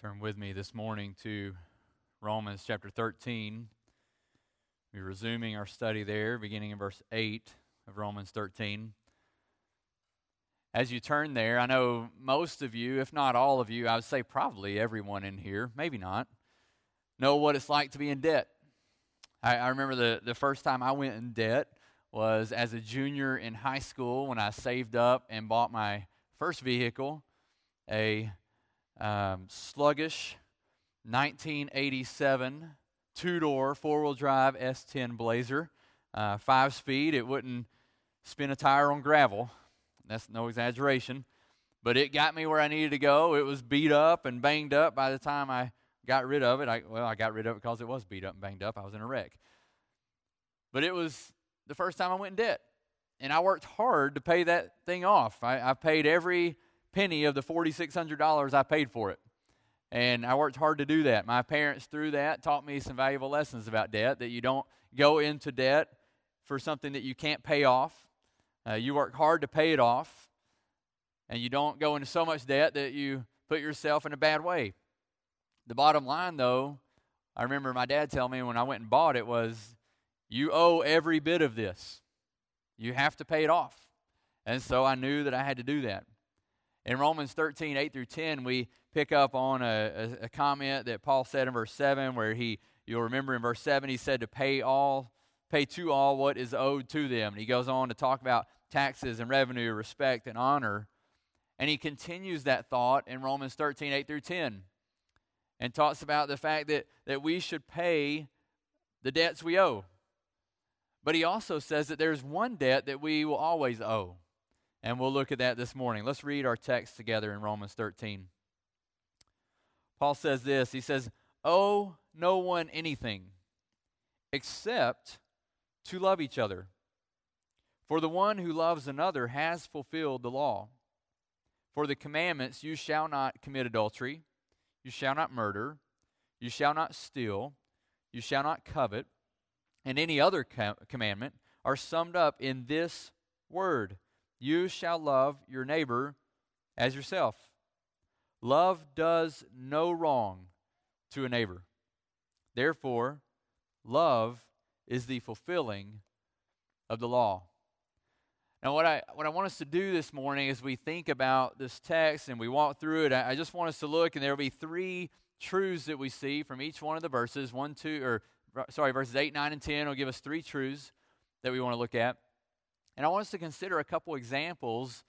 Turn with me this morning to Romans chapter 13. We're resuming our study there, beginning in verse 8 of Romans 13. As you turn there, I know most of you, if not all of you, I would say probably everyone in here, maybe not, know what it's like to be in debt. I, I remember the, the first time I went in debt was as a junior in high school when I saved up and bought my first vehicle, a um, sluggish 1987 two door four wheel drive S10 Blazer, uh, five speed. It wouldn't spin a tire on gravel. That's no exaggeration. But it got me where I needed to go. It was beat up and banged up by the time I got rid of it. I, well, I got rid of it because it was beat up and banged up. I was in a wreck. But it was the first time I went in debt. And I worked hard to pay that thing off. I, I paid every penny of the $4,600 I paid for it. And I worked hard to do that. My parents, through that, taught me some valuable lessons about debt that you don't go into debt for something that you can't pay off. Uh, you work hard to pay it off, and you don't go into so much debt that you put yourself in a bad way. The bottom line, though, I remember my dad telling me when I went and bought it was, you owe every bit of this. You have to pay it off. And so I knew that I had to do that. In Romans 13, 8 through 10, we pick up on a, a, a, comment that Paul said in verse 7, where he, you'll remember in verse 7, he said to pay all, pay to all what is owed to them. And he goes on to talk about taxes and revenue, respect and honor. And he continues that thought in Romans 13, 8 through 10, and talks about the fact that, that we should pay the debts we owe. But he also says that there's one debt that we will always owe. And we'll look at that this morning. Let's read our text together in Romans 13. Paul says this He says, Owe no one anything except to love each other. For the one who loves another has fulfilled the law. For the commandments, you shall not commit adultery, you shall not murder, you shall not steal, you shall not covet, and any other commandment are summed up in this word you shall love your neighbor as yourself. Love does no wrong to a neighbor. Therefore, love is the fulfilling of the law. Now, what I, what I want us to do this morning as we think about this text and we walk through it, I, I just want us to look, and there will be three truths that we see from each one of the verses. One, two, or sorry, verses 8, 9, and 10 will give us three truths that we want to look at. And I want us to consider a couple examples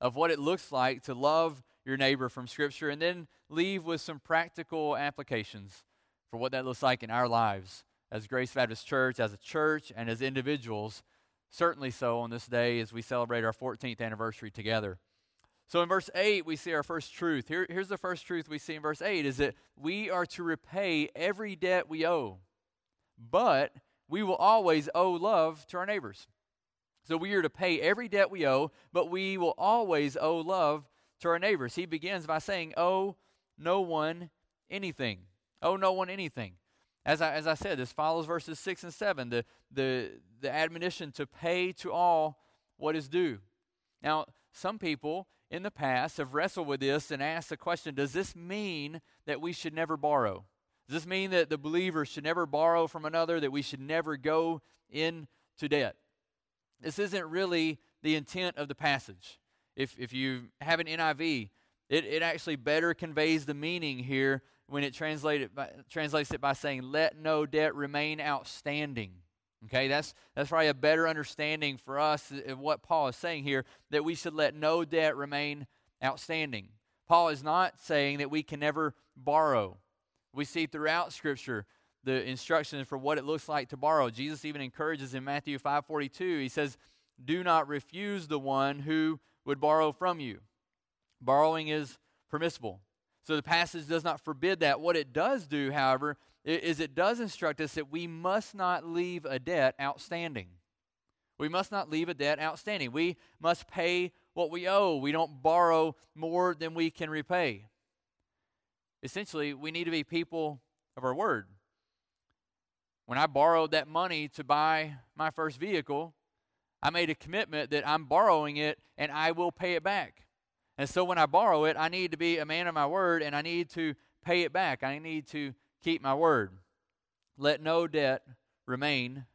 of what it looks like to love your neighbor from Scripture and then leave with some practical applications for what that looks like in our lives as Grace Baptist Church, as a church, and as individuals. Certainly so on this day as we celebrate our 14th anniversary together. So in verse 8, we see our first truth. Here, here's the first truth we see in verse 8 is that we are to repay every debt we owe, but we will always owe love to our neighbors. So we are to pay every debt we owe, but we will always owe love to our neighbors. He begins by saying, Owe no one anything. Owe no one anything. As I, as I said, this follows verses 6 and 7, the, the, the admonition to pay to all what is due. Now, some people in the past have wrestled with this and asked the question Does this mean that we should never borrow? Does this mean that the believer should never borrow from another, that we should never go into debt? This isn't really the intent of the passage. If, if you have an NIV, it, it actually better conveys the meaning here when it by, translates it by saying, Let no debt remain outstanding. Okay, that's, that's probably a better understanding for us of what Paul is saying here that we should let no debt remain outstanding. Paul is not saying that we can never borrow. We see throughout Scripture the instructions for what it looks like to borrow. Jesus even encourages in Matthew 5:42. He says, "Do not refuse the one who would borrow from you." Borrowing is permissible. So the passage does not forbid that. What it does do, however, is it does instruct us that we must not leave a debt outstanding. We must not leave a debt outstanding. We must pay what we owe. We don't borrow more than we can repay. Essentially, we need to be people of our word. When I borrowed that money to buy my first vehicle, I made a commitment that I'm borrowing it and I will pay it back. And so when I borrow it, I need to be a man of my word and I need to pay it back. I need to keep my word. Let no debt remain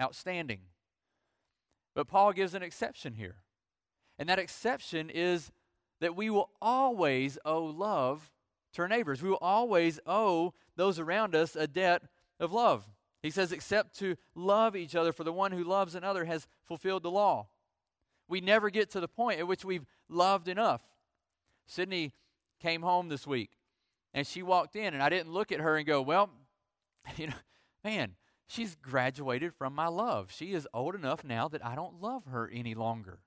outstanding. But Paul gives an exception here. And that exception is that we will always owe love to our neighbors. We will always owe those around us a debt of love. He says, except to love each other, for the one who loves another has fulfilled the law. We never get to the point at which we've loved enough. Sydney came home this week and she walked in, and I didn't look at her and go, Well, you know, man, she's graduated from my love. She is old enough now that I don't love her any longer.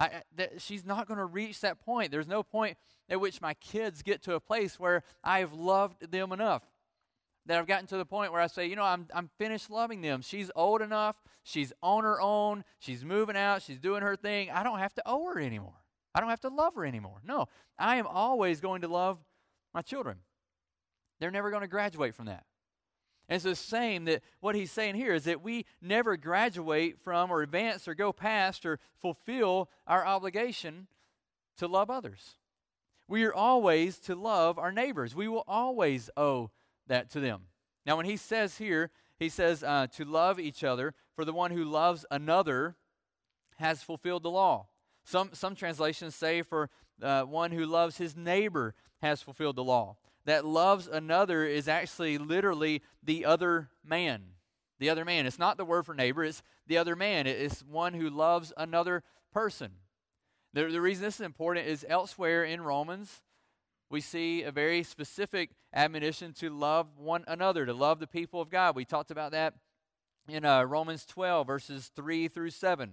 I, that she's not going to reach that point. There's no point at which my kids get to a place where I have loved them enough. That I've gotten to the point where I say, you know, I'm, I'm finished loving them. She's old enough. She's on her own. She's moving out. She's doing her thing. I don't have to owe her anymore. I don't have to love her anymore. No, I am always going to love my children. They're never going to graduate from that. And it's the same that what he's saying here is that we never graduate from or advance or go past or fulfill our obligation to love others. We are always to love our neighbors. We will always owe that to them. Now, when he says here, he says uh, to love each other, for the one who loves another has fulfilled the law. Some, some translations say, for uh, one who loves his neighbor has fulfilled the law. That loves another is actually literally the other man. The other man. It's not the word for neighbor, it's the other man. It's one who loves another person. The, the reason this is important is elsewhere in Romans, we see a very specific admonition to love one another, to love the people of God. We talked about that in uh, Romans 12, verses 3 through 7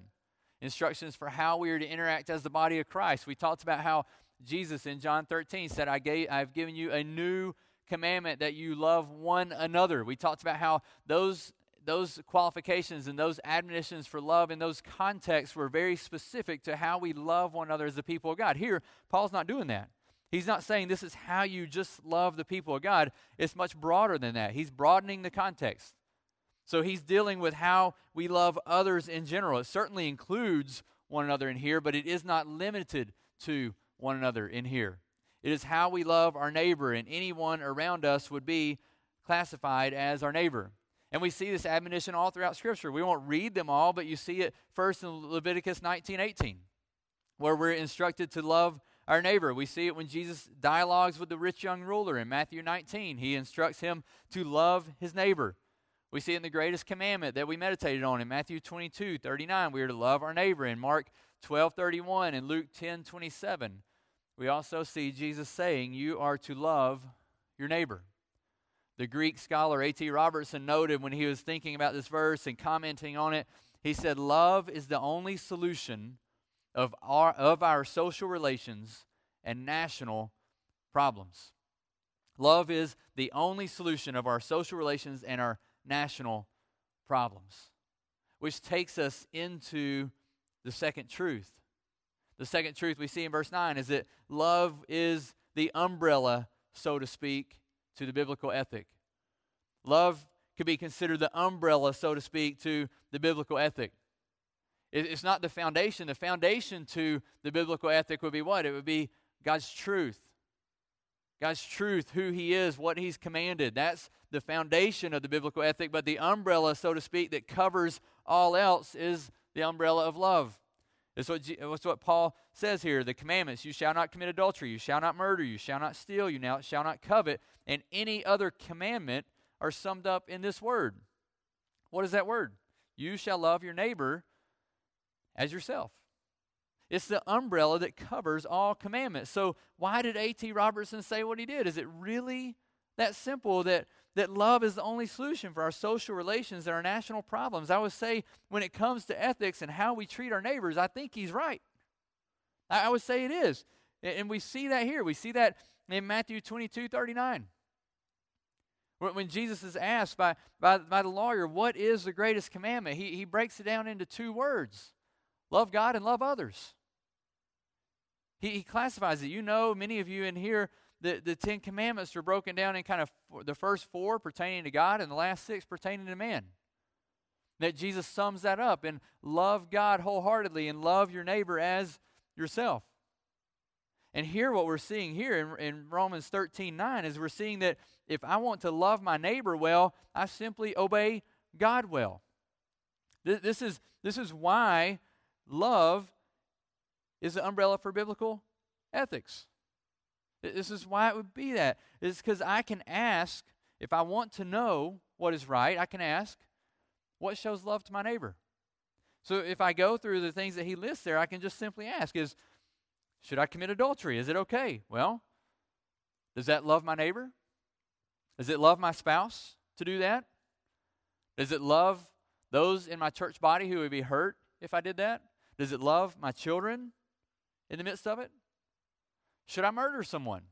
instructions for how we are to interact as the body of Christ. We talked about how Jesus in John 13 said, I gave, I've given you a new commandment that you love one another. We talked about how those those qualifications and those admonitions for love in those contexts were very specific to how we love one another as the people of God. Here, Paul's not doing that. He's not saying this is how you just love the people of God. It's much broader than that. He's broadening the context. So he's dealing with how we love others in general. It certainly includes one another in here, but it is not limited to one another in here. It is how we love our neighbor, and anyone around us would be classified as our neighbor. And we see this admonition all throughout Scripture. We won't read them all, but you see it first in Leviticus 19 18, where we're instructed to love our neighbor. We see it when Jesus dialogues with the rich young ruler in Matthew 19. He instructs him to love his neighbor. We see it in the greatest commandment that we meditated on in Matthew 22, 39. We are to love our neighbor. In Mark 12, 31 and Luke 10, 27, we also see Jesus saying, You are to love your neighbor. The Greek scholar A.T. Robertson noted when he was thinking about this verse and commenting on it, he said, Love is the only solution of our, of our social relations and national problems. Love is the only solution of our social relations and our national problems. Which takes us into the second truth. The second truth we see in verse 9 is that love is the umbrella, so to speak, to the biblical ethic. Love could be considered the umbrella, so to speak, to the biblical ethic. It's not the foundation. The foundation to the biblical ethic would be what? It would be God's truth. God's truth, who He is, what He's commanded. That's the foundation of the biblical ethic. But the umbrella, so to speak, that covers all else is the umbrella of love. It's what, it's what Paul says here the commandments you shall not commit adultery, you shall not murder, you shall not steal, you now shall not covet, and any other commandment are summed up in this word. What is that word? You shall love your neighbor as yourself. It's the umbrella that covers all commandments. So, why did A.T. Robertson say what he did? Is it really that simple that, that love is the only solution for our social relations and our national problems? I would say, when it comes to ethics and how we treat our neighbors, I think he's right. I, I would say it is. And we see that here. We see that in Matthew 22 39. When Jesus is asked by, by, by the lawyer, what is the greatest commandment? He, he breaks it down into two words love God and love others. He, he classifies it. You know, many of you in here, the, the Ten Commandments are broken down in kind of the first four pertaining to God and the last six pertaining to man. That Jesus sums that up and love God wholeheartedly and love your neighbor as yourself. And here, what we're seeing here in, in Romans 13 9 is we're seeing that if I want to love my neighbor well, I simply obey God well. This, this, is, this is why love is the umbrella for biblical ethics. This is why it would be that. It's because I can ask, if I want to know what is right, I can ask, what shows love to my neighbor? So if I go through the things that he lists there, I can just simply ask, is should I commit adultery? Is it okay? Well, does that love my neighbor? Does it love my spouse to do that? Does it love those in my church body who would be hurt if I did that? Does it love my children in the midst of it? Should I murder someone?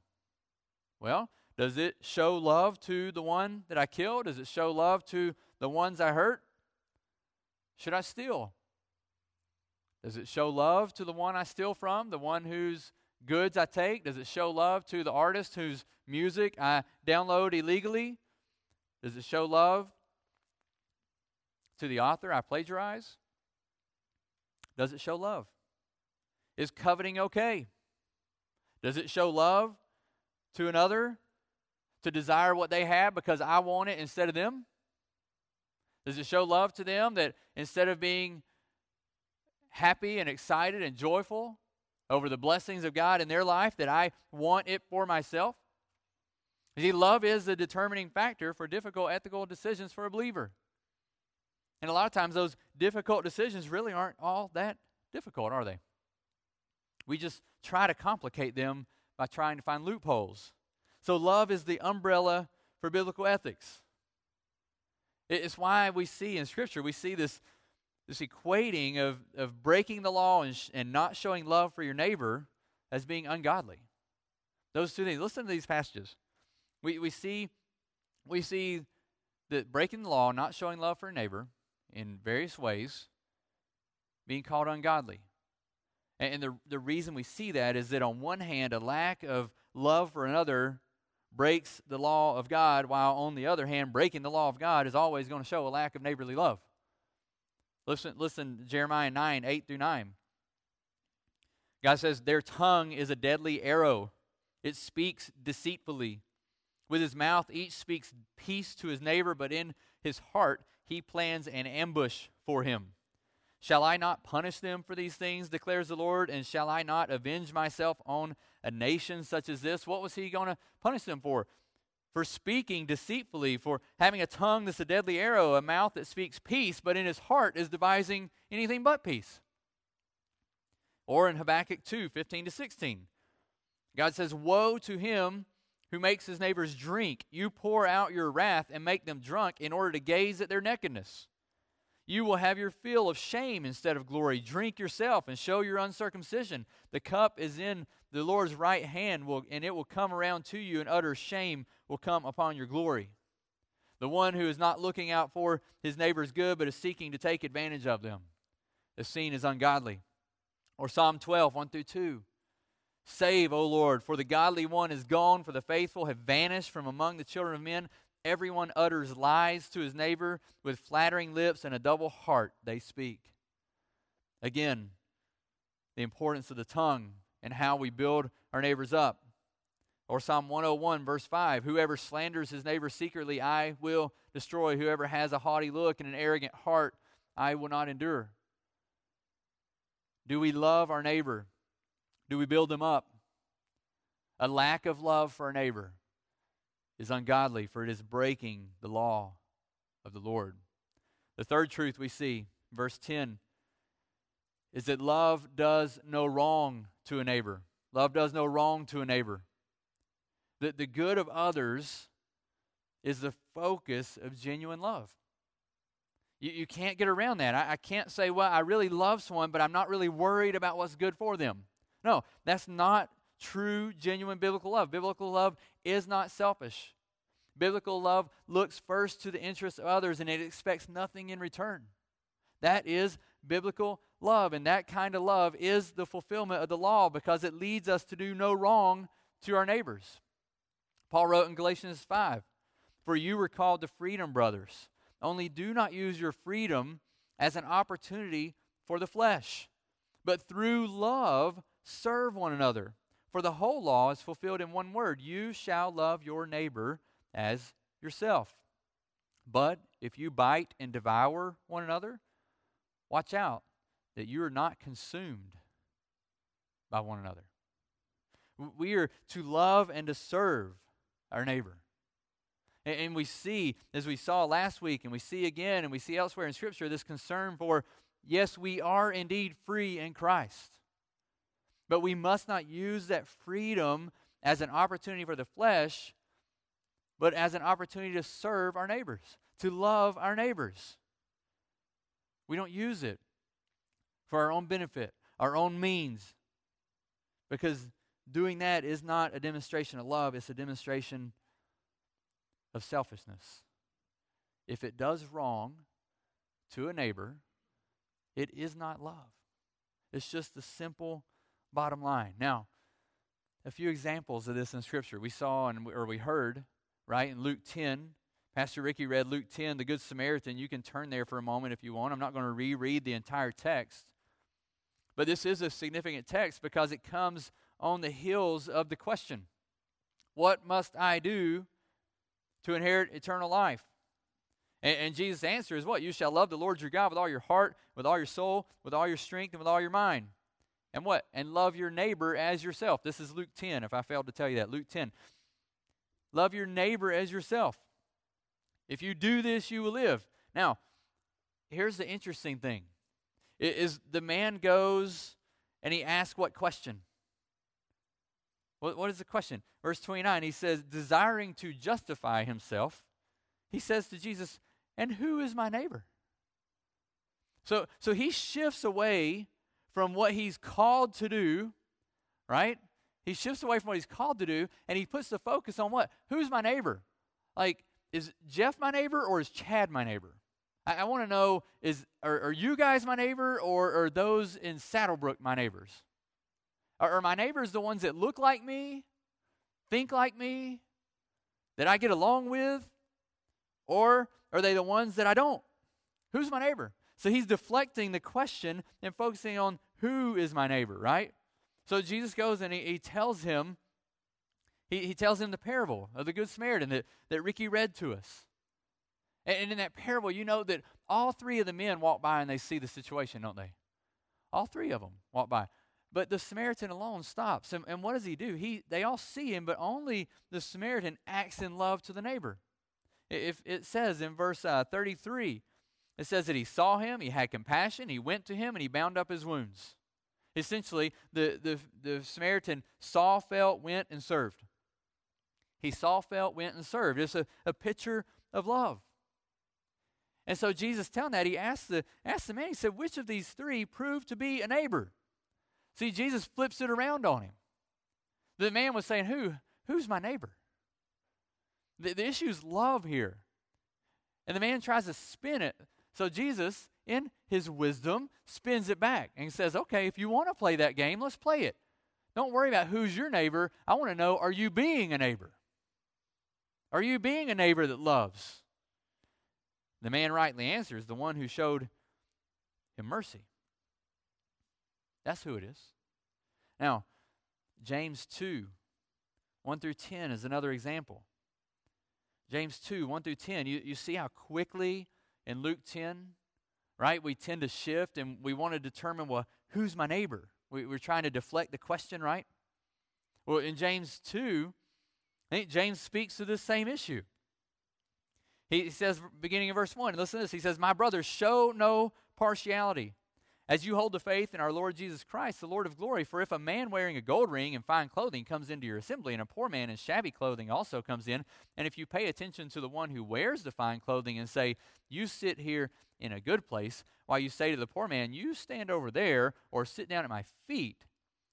Well, does it show love to the one that I killed? Does it show love to the ones I hurt? Should I steal? Does it show love to the one I steal from, the one whose goods I take? Does it show love to the artist whose music I download illegally? Does it show love to the author I plagiarize? Does it show love? Is coveting okay? Does it show love to another to desire what they have because I want it instead of them? Does it show love to them that instead of being happy and excited and joyful over the blessings of God in their life, that I want it for myself? See, love is the determining factor for difficult ethical decisions for a believer. And a lot of times, those difficult decisions really aren't all that difficult, are they? We just try to complicate them by trying to find loopholes. So, love is the umbrella for biblical ethics. It's why we see in Scripture, we see this, this equating of, of breaking the law and, sh- and not showing love for your neighbor as being ungodly. Those two things. Listen to these passages. We, we, see, we see that breaking the law, not showing love for a neighbor in various ways, being called ungodly. And the, the reason we see that is that, on one hand, a lack of love for another breaks the law of God, while on the other hand, breaking the law of God is always going to show a lack of neighborly love. Listen, listen Jeremiah 9, 8 through 9. God says, Their tongue is a deadly arrow, it speaks deceitfully. With his mouth, each speaks peace to his neighbor, but in his heart, he plans an ambush for him. Shall I not punish them for these things, declares the Lord? And shall I not avenge myself on a nation such as this? What was he going to punish them for? For speaking deceitfully, for having a tongue that's a deadly arrow, a mouth that speaks peace, but in his heart is devising anything but peace. Or in Habakkuk 2 15 to 16, God says, Woe to him who makes his neighbors drink. You pour out your wrath and make them drunk in order to gaze at their nakedness. You will have your fill of shame instead of glory. Drink yourself and show your uncircumcision. The cup is in the Lord's right hand, will, and it will come around to you, and utter shame will come upon your glory. The one who is not looking out for his neighbor's good, but is seeking to take advantage of them, is seen as ungodly. Or Psalm 12, 1 through 2. Save, O Lord, for the godly one is gone, for the faithful have vanished from among the children of men. Everyone utters lies to his neighbor with flattering lips and a double heart they speak. Again, the importance of the tongue and how we build our neighbors up. Or Psalm 101, verse 5 Whoever slanders his neighbor secretly, I will destroy. Whoever has a haughty look and an arrogant heart, I will not endure. Do we love our neighbor? Do we build them up? A lack of love for a neighbor is ungodly, for it is breaking the law of the Lord. The third truth we see, verse 10, is that love does no wrong to a neighbor. Love does no wrong to a neighbor. That the good of others is the focus of genuine love. You, you can't get around that. I, I can't say, well, I really love someone, but I'm not really worried about what's good for them. No, that's not true, genuine biblical love. Biblical love is not selfish. Biblical love looks first to the interests of others and it expects nothing in return. That is biblical love, and that kind of love is the fulfillment of the law because it leads us to do no wrong to our neighbors. Paul wrote in Galatians 5 For you were called to freedom, brothers. Only do not use your freedom as an opportunity for the flesh, but through love serve one another. For the whole law is fulfilled in one word you shall love your neighbor as yourself. But if you bite and devour one another, watch out that you are not consumed by one another. We are to love and to serve our neighbor. And, we see, as we saw last week, and we see again, and we see elsewhere in Scripture, this concern for yes, we are indeed free in Christ. But we must not use that freedom as an opportunity for the flesh, but as an opportunity to serve our neighbors, to love our neighbors. We don't use it for our own benefit, our own means, because doing that is not a demonstration of love, it's a demonstration of selfishness. If it does wrong to a neighbor, it is not love. It's just the simple bottom line. Now, a few examples of this in Scripture. We saw and or we heard, right, in Luke 10. Pastor Ricky read Luke 10, the Good Samaritan. You can turn there for a moment if you want. I'm not going to reread the entire text. But this is a significant text because it comes on the heels of the question What must I do to inherit eternal life? And, and Jesus' answer is what? You shall love the Lord your God with all your heart, with all your soul, with all your strength, and with all your mind. And what? And love your neighbor as yourself. This is Luke 10, if I failed to tell you that. Luke 10. Love your neighbor as yourself. If you do this, you will live. Now, here's the interesting thing. Is the man goes and he asks what question? What, what is the question? Verse 29, he says, desiring to justify himself, he says to Jesus, And who is my neighbor? So, so he shifts away from what he's called to do, right? He shifts away from what he's called to do, and he puts the focus on what? Who's my neighbor? Like, is Jeff my neighbor or is Chad my neighbor? I, I want to know is are, are, you guys my neighbor or are those in Saddlebrook my neighbors? Are, are my neighbors the ones that look like me, think like me, that I get along with? Or are they the ones that I don't? Who's my neighbor? So he's deflecting the question and focusing on who is my neighbor, right? So Jesus goes and he, he tells him, he, he tells him the parable of the Good Samaritan that, that Ricky read to us. And, and in that parable, you know that all three of the men walk by and they see the situation, don't they? All three of them walk by. But the Samaritan alone stops. And, and what does he do? He, they all see him, but only the Samaritan acts in love to the neighbor. If it says in verse uh, 33, it says that he saw him, he had compassion, he went to him, and he bound up his wounds. Essentially, the, the, the Samaritan saw, felt, went, and served. He saw, felt, went, and served. It's a, a picture of love. And so Jesus telling that, he asked the, asked the man, he said, which of these three proved to be a neighbor? See, Jesus flips it around on him. The man was saying, Who? Who's my neighbor? The, the issue is love here. And the man tries to spin it. So Jesus, in his wisdom, spins it back and says, Okay, if you want to play that game, let's play it. Don't worry about who's your neighbor. I want to know are you being a neighbor? Are you being a neighbor that loves? The man rightly answers, the one who showed him mercy. That's who it is. Now, James 2, 1 through 10 is another example. James 2, 1 through 10. You, you see how quickly in Luke 10, right, we tend to shift and we want to determine, well, who's my neighbor? We, we're trying to deflect the question, right? Well, in James 2, I think James speaks to this same issue. He says, beginning in verse 1, listen to this. He says, My brothers, show no partiality as you hold the faith in our Lord Jesus Christ, the Lord of glory. For if a man wearing a gold ring and fine clothing comes into your assembly, and a poor man in shabby clothing also comes in, and if you pay attention to the one who wears the fine clothing and say, You sit here in a good place, while you say to the poor man, You stand over there, or sit down at my feet,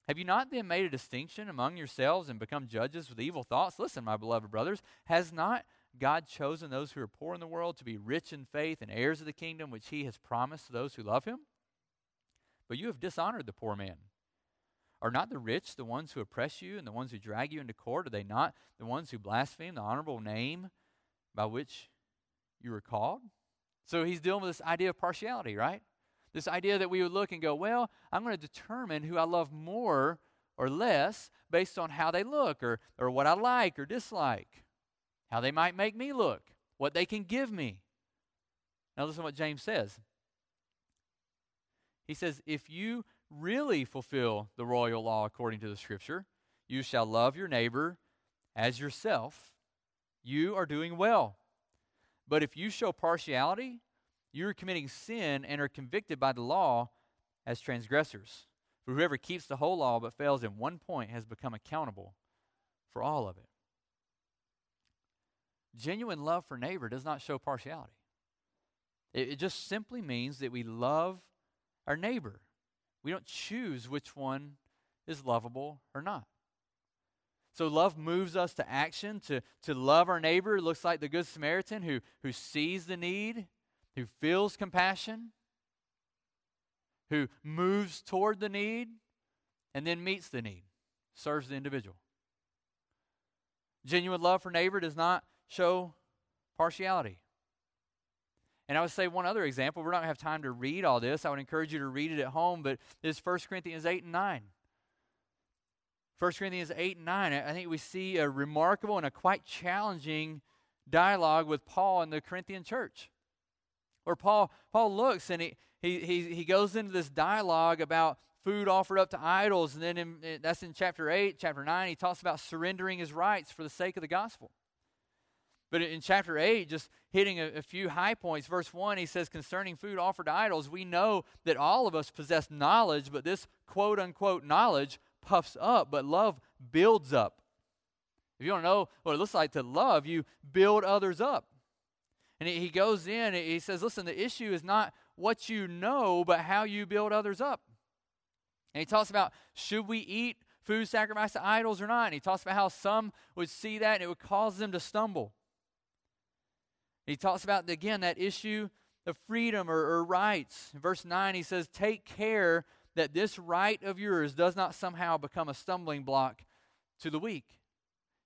have you not then made a distinction among yourselves and become judges with evil thoughts? Listen, my beloved brothers, has not God chosen those who are poor in the world to be rich in faith and heirs of the kingdom which he has promised to those who love him? But you have dishonored the poor man. Are not the rich the ones who oppress you and the ones who drag you into court? Are they not the ones who blaspheme the honorable name by which you were called? So he's dealing with this idea of partiality, right? This idea that we would look and go, well, I'm going to determine who I love more or less based on how they look or, or what I like or dislike, how they might make me look, what they can give me. Now, listen to what James says. He says, If you really fulfill the royal law according to the scripture, you shall love your neighbor as yourself. You are doing well. But if you show partiality, you are committing sin and are convicted by the law as transgressors. For whoever keeps the whole law but fails in one point has become accountable for all of it. Genuine love for neighbor does not show partiality. It, it just simply means that we love our neighbor. We don't choose which one is lovable or not. So love moves us to action, to, to love our neighbor. Looks like the Good Samaritan who, who sees the need, who feels compassion, who moves toward the need, and then meets the need, serves the individual. Genuine love for neighbor does not show partiality. And I would say one other example. We're not going to have time to read all this. I would encourage you to read it at home, but it's 1 Corinthians 8 and 9. 1 Corinthians 8 and 9, I think we see a remarkable and a quite challenging dialogue with Paul and the Corinthian church. Where Paul, Paul looks and he, he, he, he goes into this dialogue about food offered up to idols. And then in, that's in chapter 8. Chapter 9, he talks about surrendering his rights for the sake of the gospel. But in chapter 8, just hitting a, a, few high points, verse 1, he says, Concerning food offered to idols, we know that all of us possess knowledge, but this quote unquote knowledge puffs up, but love builds up. If you don't know what it looks like to love, you build others up. And he goes in, he says, Listen, the issue is not what you know, but how you build others up. And he talks about should we eat food sacrificed to idols or not? And he talks about how some would see that and it would cause them to stumble. He talks about, again, that issue of freedom or, or rights. In verse 9, he says, Take care that this right of yours does not somehow become a stumbling block to the weak.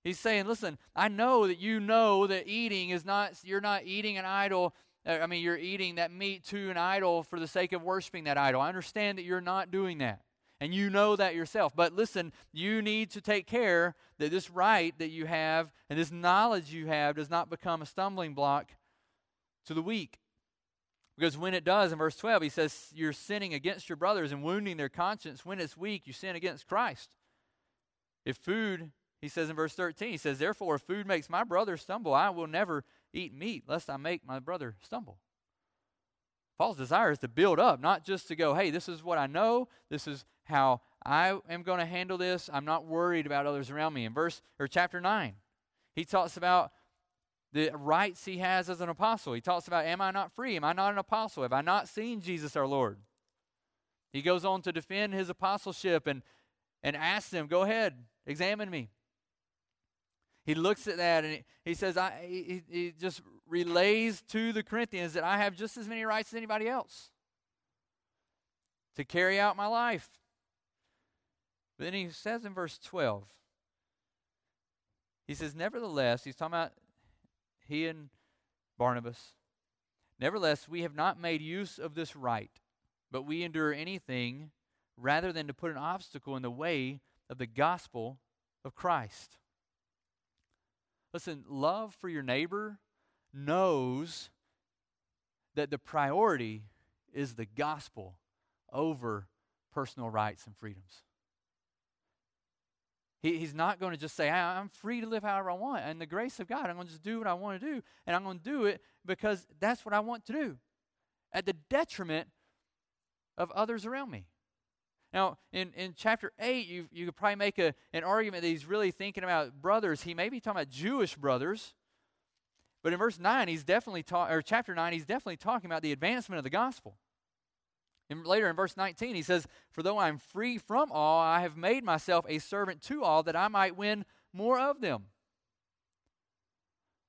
He's saying, listen, I know that you know that eating is not, you're not eating an idol. Uh, I mean, you're eating that meat to an idol for the sake of worshiping that idol. I understand that you're not doing that. And you know that yourself. But listen, you need to take care that this right that you have and this knowledge you have does not become a stumbling block to the weak. Because when it does, in verse 12, he says, You're sinning against your brothers and wounding their conscience. When it's weak, you sin against Christ. If food, he says in verse 13, he says, Therefore, if food makes my brother stumble, I will never eat meat, lest I make my brother stumble. Paul's desire is to build up, not just to go, Hey, this is what I know, this is how I am going to handle this. I'm not worried about others around me. In verse or chapter 9, he talks about the rights he has as an apostle. He talks about, Am I not free? Am I not an apostle? Have I not seen Jesus our Lord? He goes on to defend his apostleship and, and asks them, Go ahead, examine me. He looks at that and he says, I, he, he just relays to the Corinthians that I have just as many rights as anybody else to carry out my life. But then he says in verse 12, he says, Nevertheless, he's talking about he and Barnabas. Nevertheless, we have not made use of this right, but we endure anything rather than to put an obstacle in the way of the gospel of Christ. Listen, love for your neighbor knows that the priority is the gospel over personal rights and freedoms. He, he's not going to just say, I'm free to live however I want. And the grace of God, I'm going to just do what I want to do. And I'm going to do it because that's what I want to do at the detriment of others around me. Now, in, in chapter 8, you, you could probably make a, an argument that he's really thinking about brothers. He may be talking about Jewish brothers. But in verse 9, he's definitely talking, or chapter 9, he's definitely talking about the advancement of the gospel. And later in verse 19, he says, For though I am free from all, I have made myself a servant to all that I might win more of them.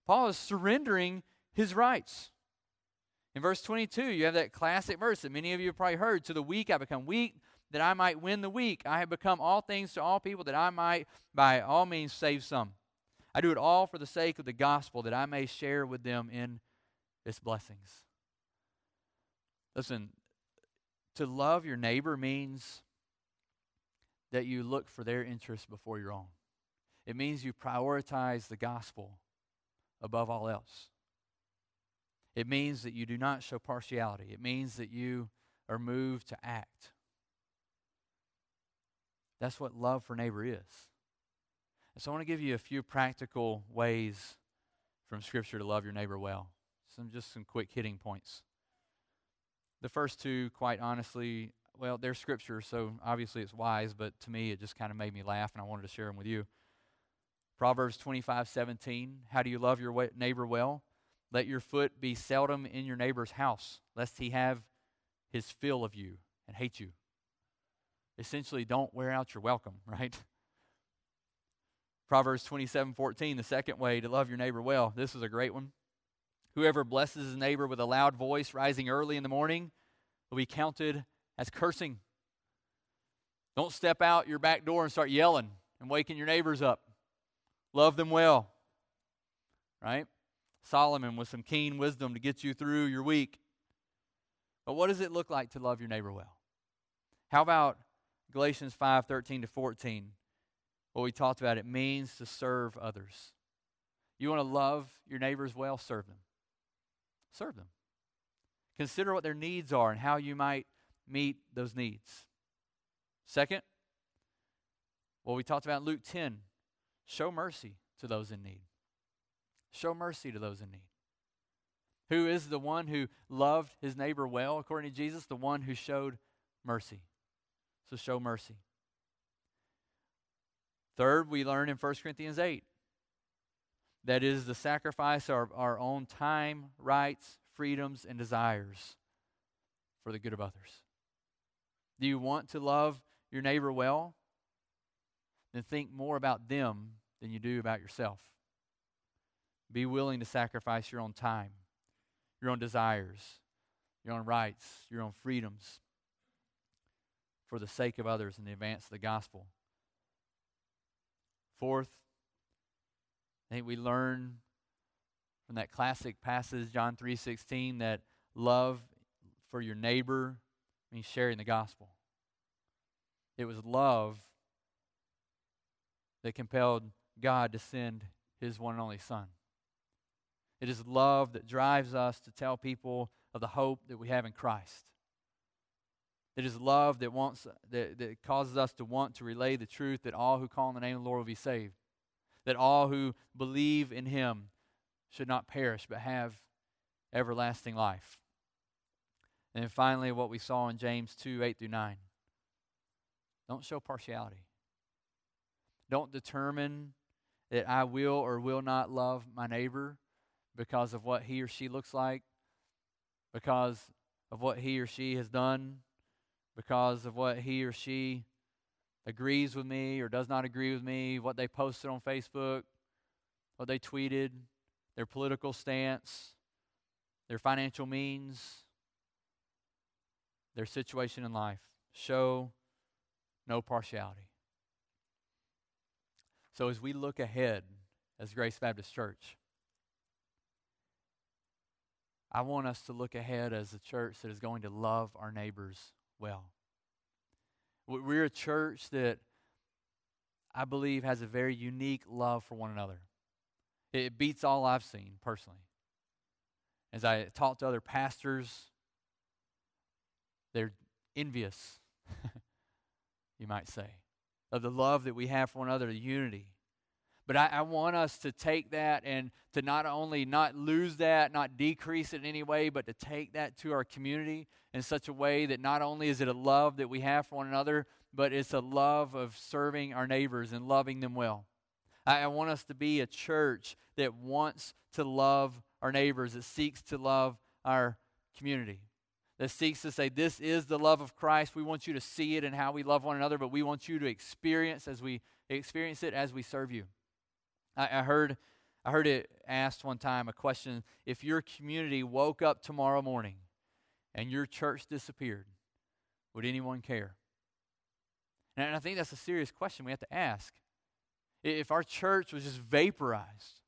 Paul is surrendering his rights. In verse 22, you have that classic verse that many of you have probably heard To the weak I become weak, that I might win the weak. I have become all things to all people, that I might by all means save some. I do it all for the sake of the gospel, that I may share with them in its blessings. Listen, to love your neighbor means that you look for their interests before your own. It means you prioritize the gospel above all else. It means that you do not show partiality. It means that you are moved to act. That's what love for neighbor is. And so I want to give you a few practical ways from Scripture to love your neighbor well. Some just some quick hitting points. The first two, quite honestly, well, they're Scripture, so obviously it's wise, but to me it just kind of made me laugh, and I wanted to share them with you. Proverbs 25, 17. How do you love your neighbor well? Let your foot be seldom in your neighbor's house, lest he have his fill of you and hate you. Essentially, don't wear out your welcome, right? Proverbs 27, 14, the second way to love your neighbor well. This is a great one. Whoever blesses his neighbor with a loud voice rising early in the morning will be counted as cursing. Don't step out your back door and start yelling and waking your neighbors up. Love them well. Right? Solomon with some keen wisdom to get you through your week. But what does it look like to love your neighbor well? How about Galatians 5 13 to 14? What we talked about, it means to serve others. You want to love your neighbors well? Serve them. Serve them. Consider what their needs are and how you might meet those needs. Second, what we talked about in Luke 10 Show mercy to those in need. Show mercy to those in need. Who is the one who loved his neighbor well, according to Jesus? The one who showed mercy. So show mercy. Third, we learn in 1 Corinthians 8 that is the sacrifice of our own time, rights, freedoms, and desires for the good of others. Do you want to love your neighbor well? Then think more about them than you do about yourself. Be willing to sacrifice your own time, your own desires, your own rights, your own freedoms for the sake of others and the advance of the gospel. Fourth, I think we learn from that classic passage, John 3:16, that love for your neighbor means sharing the gospel. It was love that compelled God to send his one and only Son. It is love that drives us to tell people of the hope that we have in Christ. It is love that wants that, that causes us to want to relay the truth that all who call on the name of the Lord will be saved. That all who believe in him should not perish but have everlasting life. And then finally, what we saw in James 2 8 through 9. Don't show partiality. Don't determine that I will or will not love my neighbor because of what he or she looks like, because of what he or she has done, because of what he or she agrees with me or does not agree with me, what they posted on Facebook, what they tweeted, their political stance, their financial means, their situation in life. Show no partiality. So, as we look ahead as Grace Baptist Church, I want us to look ahead as a church that is going to love our neighbors well. We're a church that I believe has a very unique love for one another. It beats all I've seen personally. As I talk to other pastors, they're envious, you might say of the love that we have for one another, the unity. But I, I, want us to take that and to not only not lose that, not decrease it in any way, but to take that to our community in such a way that not only is it a love that we have for one another, but it's a love of serving our neighbors and loving them well. I, I want us to be a church that wants to love our neighbors, that seeks to love our community that seeks to say, This is the love of Christ. We want you to see it in how we love one another, but we want you to experience as we experience it as we serve you. I, I heard I heard it asked one time a question if your community woke up tomorrow morning and your church disappeared, would anyone care? And I think that's a serious question we have to ask. If our church was just vaporized,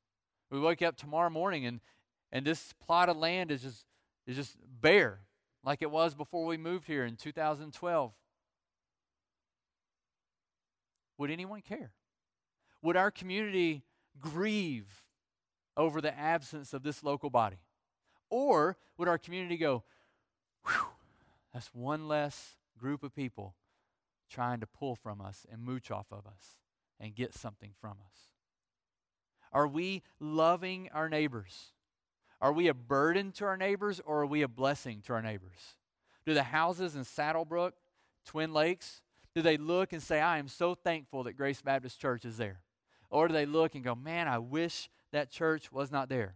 we wake up tomorrow morning and, and this plot of land is just, is just bare like it was before we moved here in 2012. would anyone care? Would our community grieve over the absence of this local body? Or would our community go, that's one less group of people trying to pull from us and mooch off of us and get something from us? Are we loving our neighbors? Are we a burden to our neighbors or are we a blessing to our neighbors? Do the houses in Saddlebrook, Twin Lakes, do they look and say, I am so thankful that Grace Baptist Church is there? Or do they look and go, man, I wish that church was not there?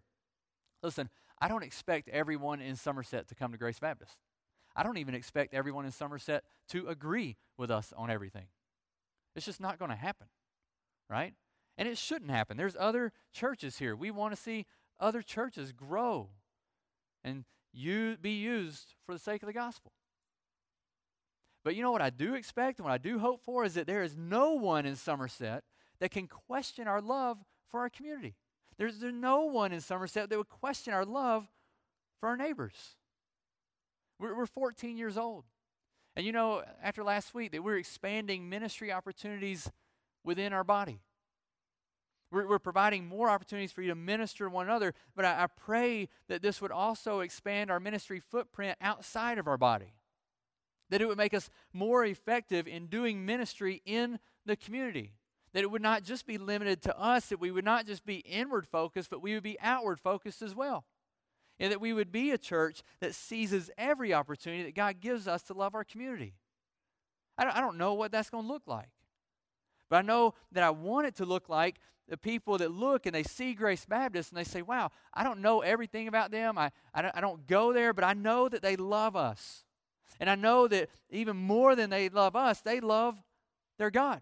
Listen, I don't expect everyone in Somerset to come to Grace Baptist. I don't even expect everyone in Somerset to agree with us on everything. It's just not going to happen, right? And it shouldn't happen. There's other churches here. We want to see other churches grow and you be used for the sake of the gospel. But you know what I do expect and what I do hope for is that there is no one in Somerset that can question our love for our community. There's, there's no one in Somerset that would question our love for our neighbors. We're, we're 14 years old. And you know, after last week, that we're expanding ministry opportunities within our body. We're, we're providing more opportunities for you to minister to one another, but I, I pray that this would also expand our ministry footprint outside of our body. That it would make us more effective in doing ministry in the community. That it would not just be limited to us, that we would not just be inward focused, but we would be outward focused as well. And that we would be a church that seizes every opportunity that God gives us to love our community. I don't, I don't know what that's going to look like. But I know that I want it to look like the people that look and they see Grace Baptist and they say, wow, I don't know everything about them. I, I, don't, I don't go there, but I know that they love us. And I know that even more than they love us, they love their God.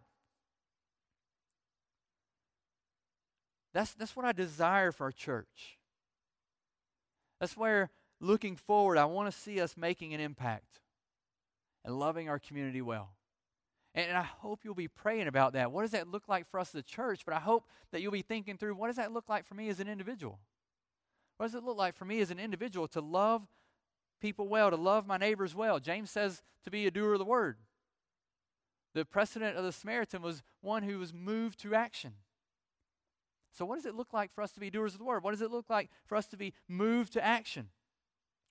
That's, that's what I desire for our church. That's where, looking forward, I want to see us making an impact and loving our community well. And I hope you'll be praying about that. What does that look like for us as a church? But I hope that you'll be thinking through what does that look like for me as an individual? What does it look like for me as an individual to love people well, to love my neighbors well? James says to be a doer of the word. The precedent of the Samaritan was one who was moved to action. So, what does it look like for us to be doers of the word? What does it look like for us to be moved to action?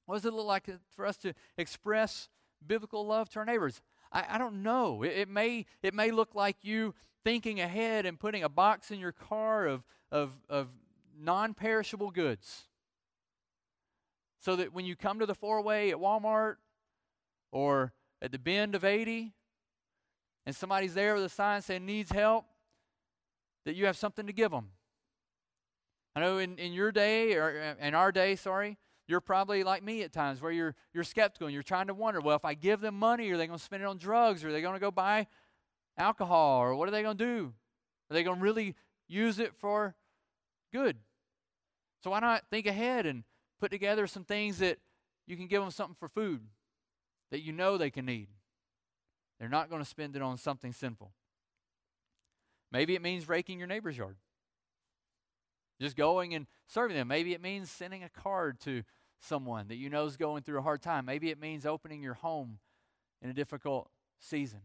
What does it look like for us to express biblical love to our neighbors? I, I don't know. It, it, may, it may look like you thinking ahead and putting a box in your car of, of, of non perishable goods. So that when you come to the four way at Walmart or at the bend of 80 and somebody's there with a sign saying needs help, that you have something to give them. I know in, in your day, or uh, in our day, sorry, you're probably like me at times where you're, you're skeptical and you're trying to wonder, well, if I give them money, are they going to spend it on drugs? Or are they going to go buy alcohol? Or what are they going to do? Are they going to really use it for good? So why not think ahead and put together some things that you can give them something for food that you know they can need? They're not going to spend it on something sinful. Maybe it means raking your neighbor's yard. Just going and serving them. Maybe it means sending a card to someone that you know is going through a hard time. Maybe it means opening your home in a difficult season.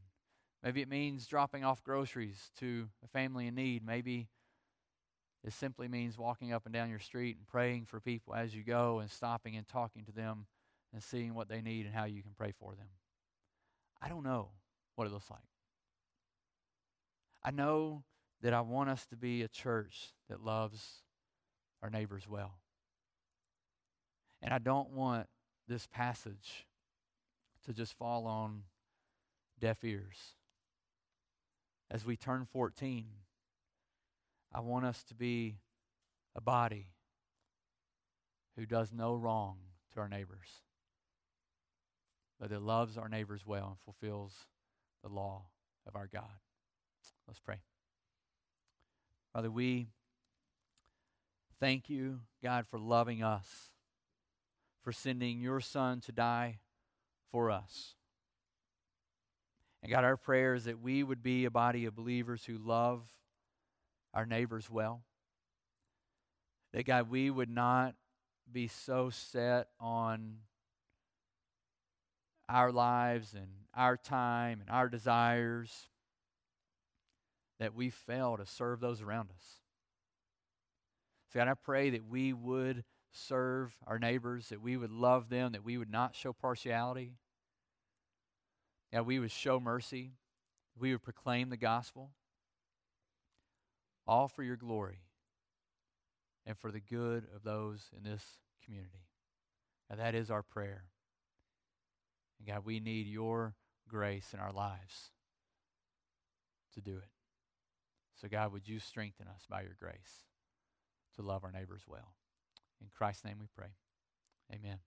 Maybe it means dropping off groceries to a family in need. Maybe it simply means walking up and down your street and praying for people as you go and stopping and talking to them and seeing what they need and how you can pray for them. I don't know what it looks like. I know that I want us to be a church that loves our neighbors well. And I don't want this passage to just fall on deaf ears. As we turn 14, I want us to be a body who does no wrong to our neighbors, but that loves our neighbors well and fulfills the law of our God. Let's pray. Father, we thank you, God, for loving us, for sending your Son to die for us. And God, our prayer is that we would be a body of believers who love our neighbors well. That, God, we would not be so set on our lives and our time and our desires that we fail to serve those around us. So, God, I pray that we would serve our neighbors, that we would love them, that we would not show partiality. that we would show mercy, we would proclaim the gospel, all for your glory and for the good of those in this community. And that is our prayer. And God, we need your grace in our lives to do it. So, God, would you strengthen us by your grace to love our neighbors well? In Christ's name we pray. Amen.